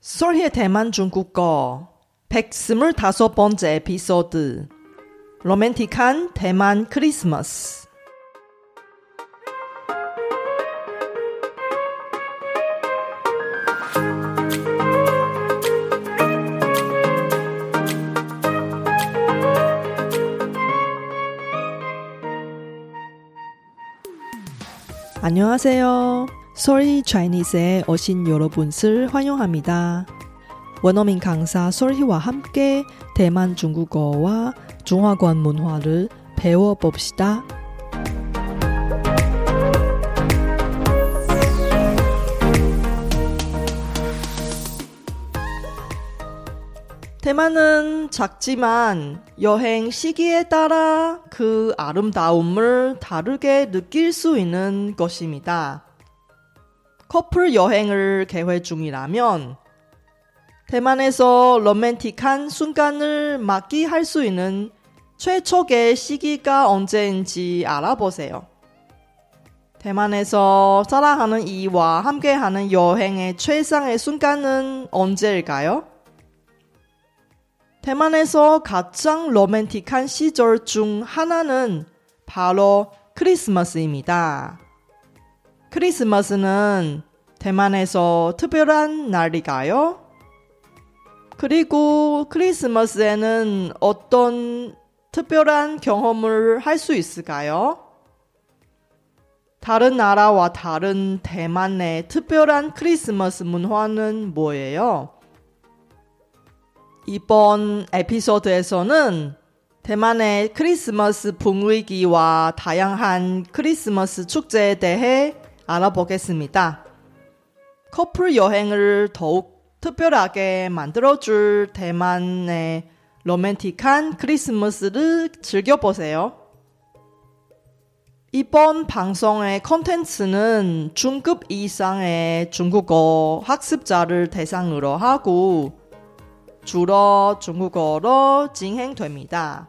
설희의 대만 중국어 125번째 에피소드 로맨틱한 대만 크리스마스 안녕하세요. 솔희 차이니스에 오신 여러분을 환영합니다. 원어민 강사 솔희와 함께 대만 중국어와 중화권 문화를 배워봅시다. 대만은 작지만 여행 시기에 따라 그 아름다움을 다르게 느낄 수 있는 것입니다. 커플 여행을 계획 중이라면 대만에서 로맨틱한 순간을 맞이할 수 있는 최초의 시기가 언제인지 알아보세요. 대만에서 사랑하는 이와 함께하는 여행의 최상의 순간은 언제일까요? 대만에서 가장 로맨틱한 시절 중 하나는 바로 크리스마스입니다. 크리스마스는 대만에서 특별한 날이가요? 그리고 크리스마스에는 어떤 특별한 경험을 할 수 있을까요? 다른 나라와 다른 대만의 특별한 크리스마스 문화는 뭐예요? 이번 에피소드에서는 대만의 크리스마스 분위기와 다양한 크리스마스 축제에 대해 알아보겠습니다. 커플 여행을 더욱 특별하게 만들어줄 대만의 로맨틱한 크리스마스를 즐겨보세요. 이번 방송의 컨텐츠는 중급 이상의 중국어 학습자를 대상으로 하고 주로 중국어로 진행됩니다.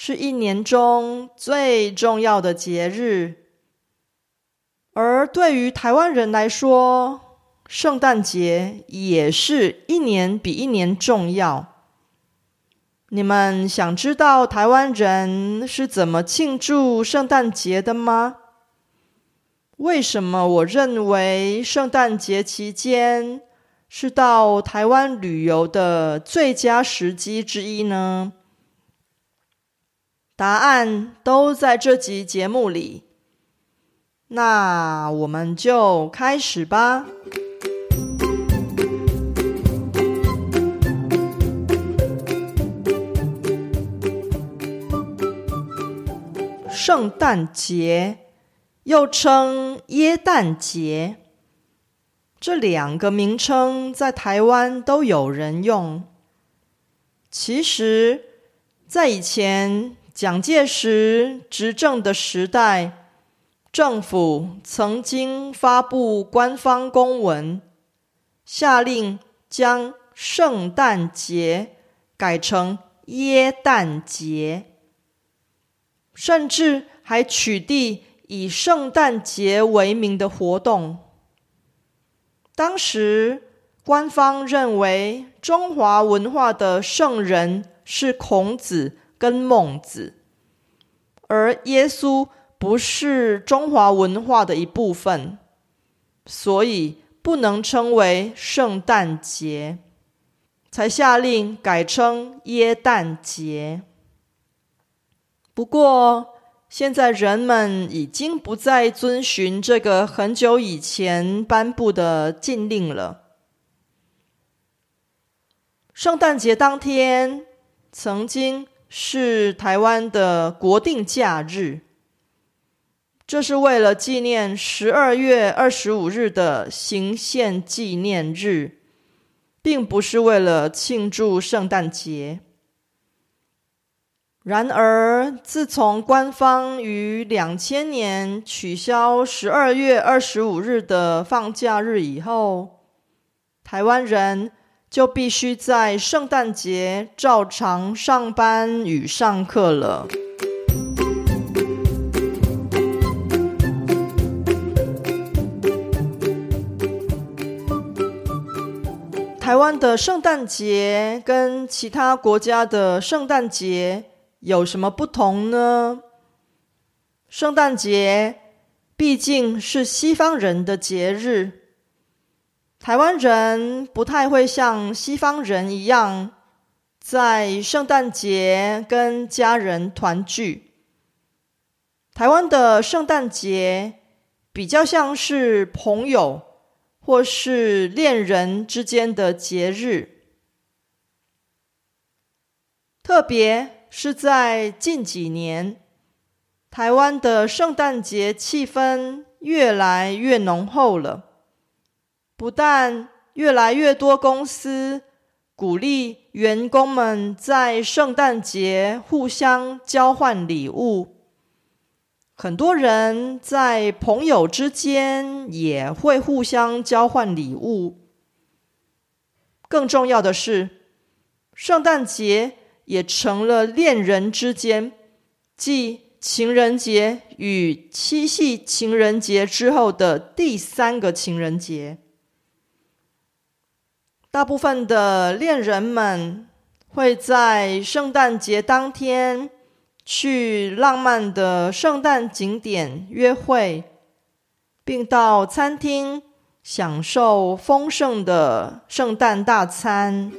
是一年中最重要的节日。而对于台湾人来说，圣诞节也是一年比一年重要。你们想知道台湾人是怎么庆祝圣诞节的吗？为什么我认为圣诞节期间是到台湾旅游的最佳时机之一呢？答案都在这集节目里。那我们就开始吧。圣诞节又称耶诞节，这两个名称在台湾都有人用。其实，在以前蒋介石执政的时代，政府曾经发布官方公文，下令将圣诞节改成耶诞节。甚至还取缔以圣诞节为名的活动。当时官方认为中华文化的圣人是孔子跟孟子，而耶稣不是中华文化的一部分，所以不能称为圣诞节，才下令改称耶诞节。不过，现在人们已经不再遵循这个很久以前颁布的禁令了。圣诞节当天曾经是台湾的国定假日，这是为了纪念十二月二十五日的行宪纪念日，并不是为了庆祝圣诞节。然而，自从官方于两千年取消十二月二十五日的放假日以后，台湾人就必须在圣诞节照常上班与上课了。台湾的圣诞节跟其他国家的圣诞节。有什么不同呢？圣诞节毕竟是西方人的节日，台湾人不太会像西方人一样在圣诞节跟家人团聚。台湾的圣诞节比较像是朋友或是恋人之间的节日，特别。是在近几年，台湾的圣诞节气氛越来越浓厚了。不但越来越多公司鼓励员工们在圣诞节互相交换礼物，很多人在朋友之间也会互相交换礼物。更重要的是，圣诞节。也成了恋人之间，继情人节与七夕情人节之后的第三个情人节。大部分的恋人们会在圣诞节当天去浪漫的圣诞景点约会，并到餐厅享受丰盛的圣诞大餐。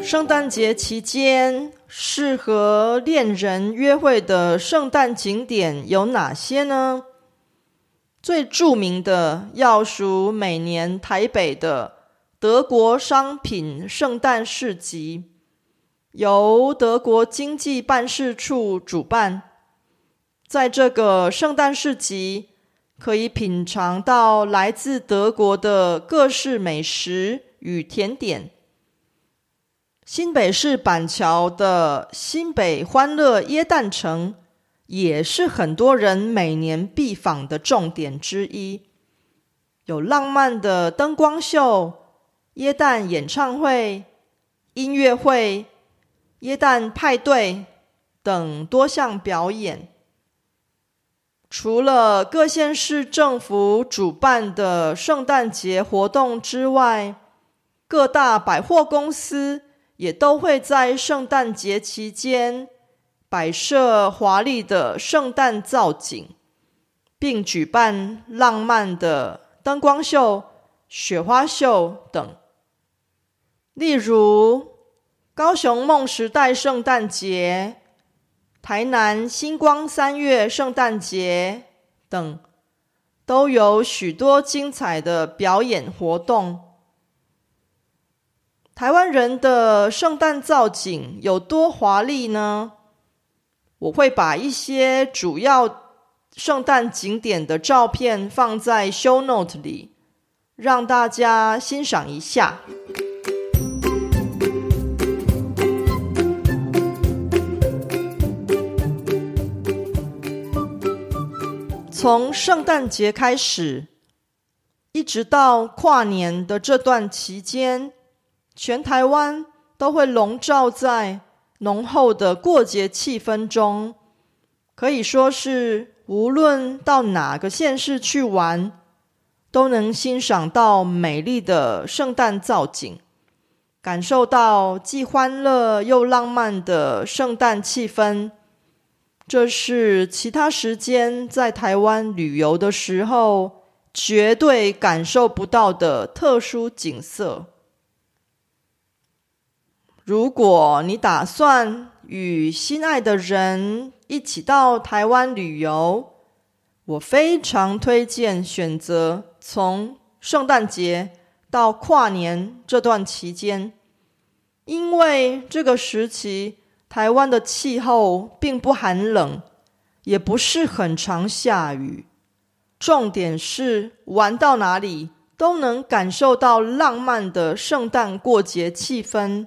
圣诞节期间适合恋人约会的圣诞景点有哪些呢？最著名的要数每年台北的德国商品圣诞市集，由德国经济办事处主办。在这个圣诞市集，可以品尝到来自德国的各式美食与甜点。新北市板桥的新北欢乐椰蛋城，也是很多人每年必访的重点之一。有浪漫的灯光秀、椰蛋演唱会、音乐会、椰蛋派对等多项表演。除了各县市政府主办的圣诞节活动之外，各大百货公司。也都会在圣诞节期间摆设华丽的圣诞造景，并举办浪漫的灯光秀、雪花秀等。例如，高雄梦时代圣诞节、台南星光三月圣诞节等，都有许多精彩的表演活动。台湾人的圣诞造景有多华丽呢？我会把一些主要圣诞景点的照片放在 show note 里，让大家欣赏一下。从圣诞节开始，一直到跨年的这段期间。全台湾都会笼罩在浓厚的过节气氛中，可以说是无论到哪个县市去玩，都能欣赏到美丽的圣诞造景，感受到既欢乐又浪漫的圣诞气氛。这是其他时间在台湾旅游的时候绝对感受不到的特殊景色。如果你打算与心爱的人一起到台湾旅游，我非常推荐选择从圣诞节到跨年这段期间，因为这个时期台湾的气候并不寒冷，也不是很常下雨。重点是玩到哪里都能感受到浪漫的圣诞过节气氛，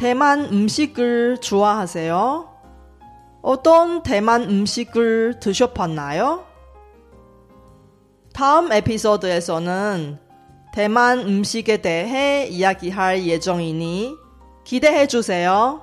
대만 음식을 좋아하세요? 어떤 대만 음식을 드셔봤나요? 다음 에피소드에서는 대만 음식에 대해 이야기할 예정이니 기대해 주세요.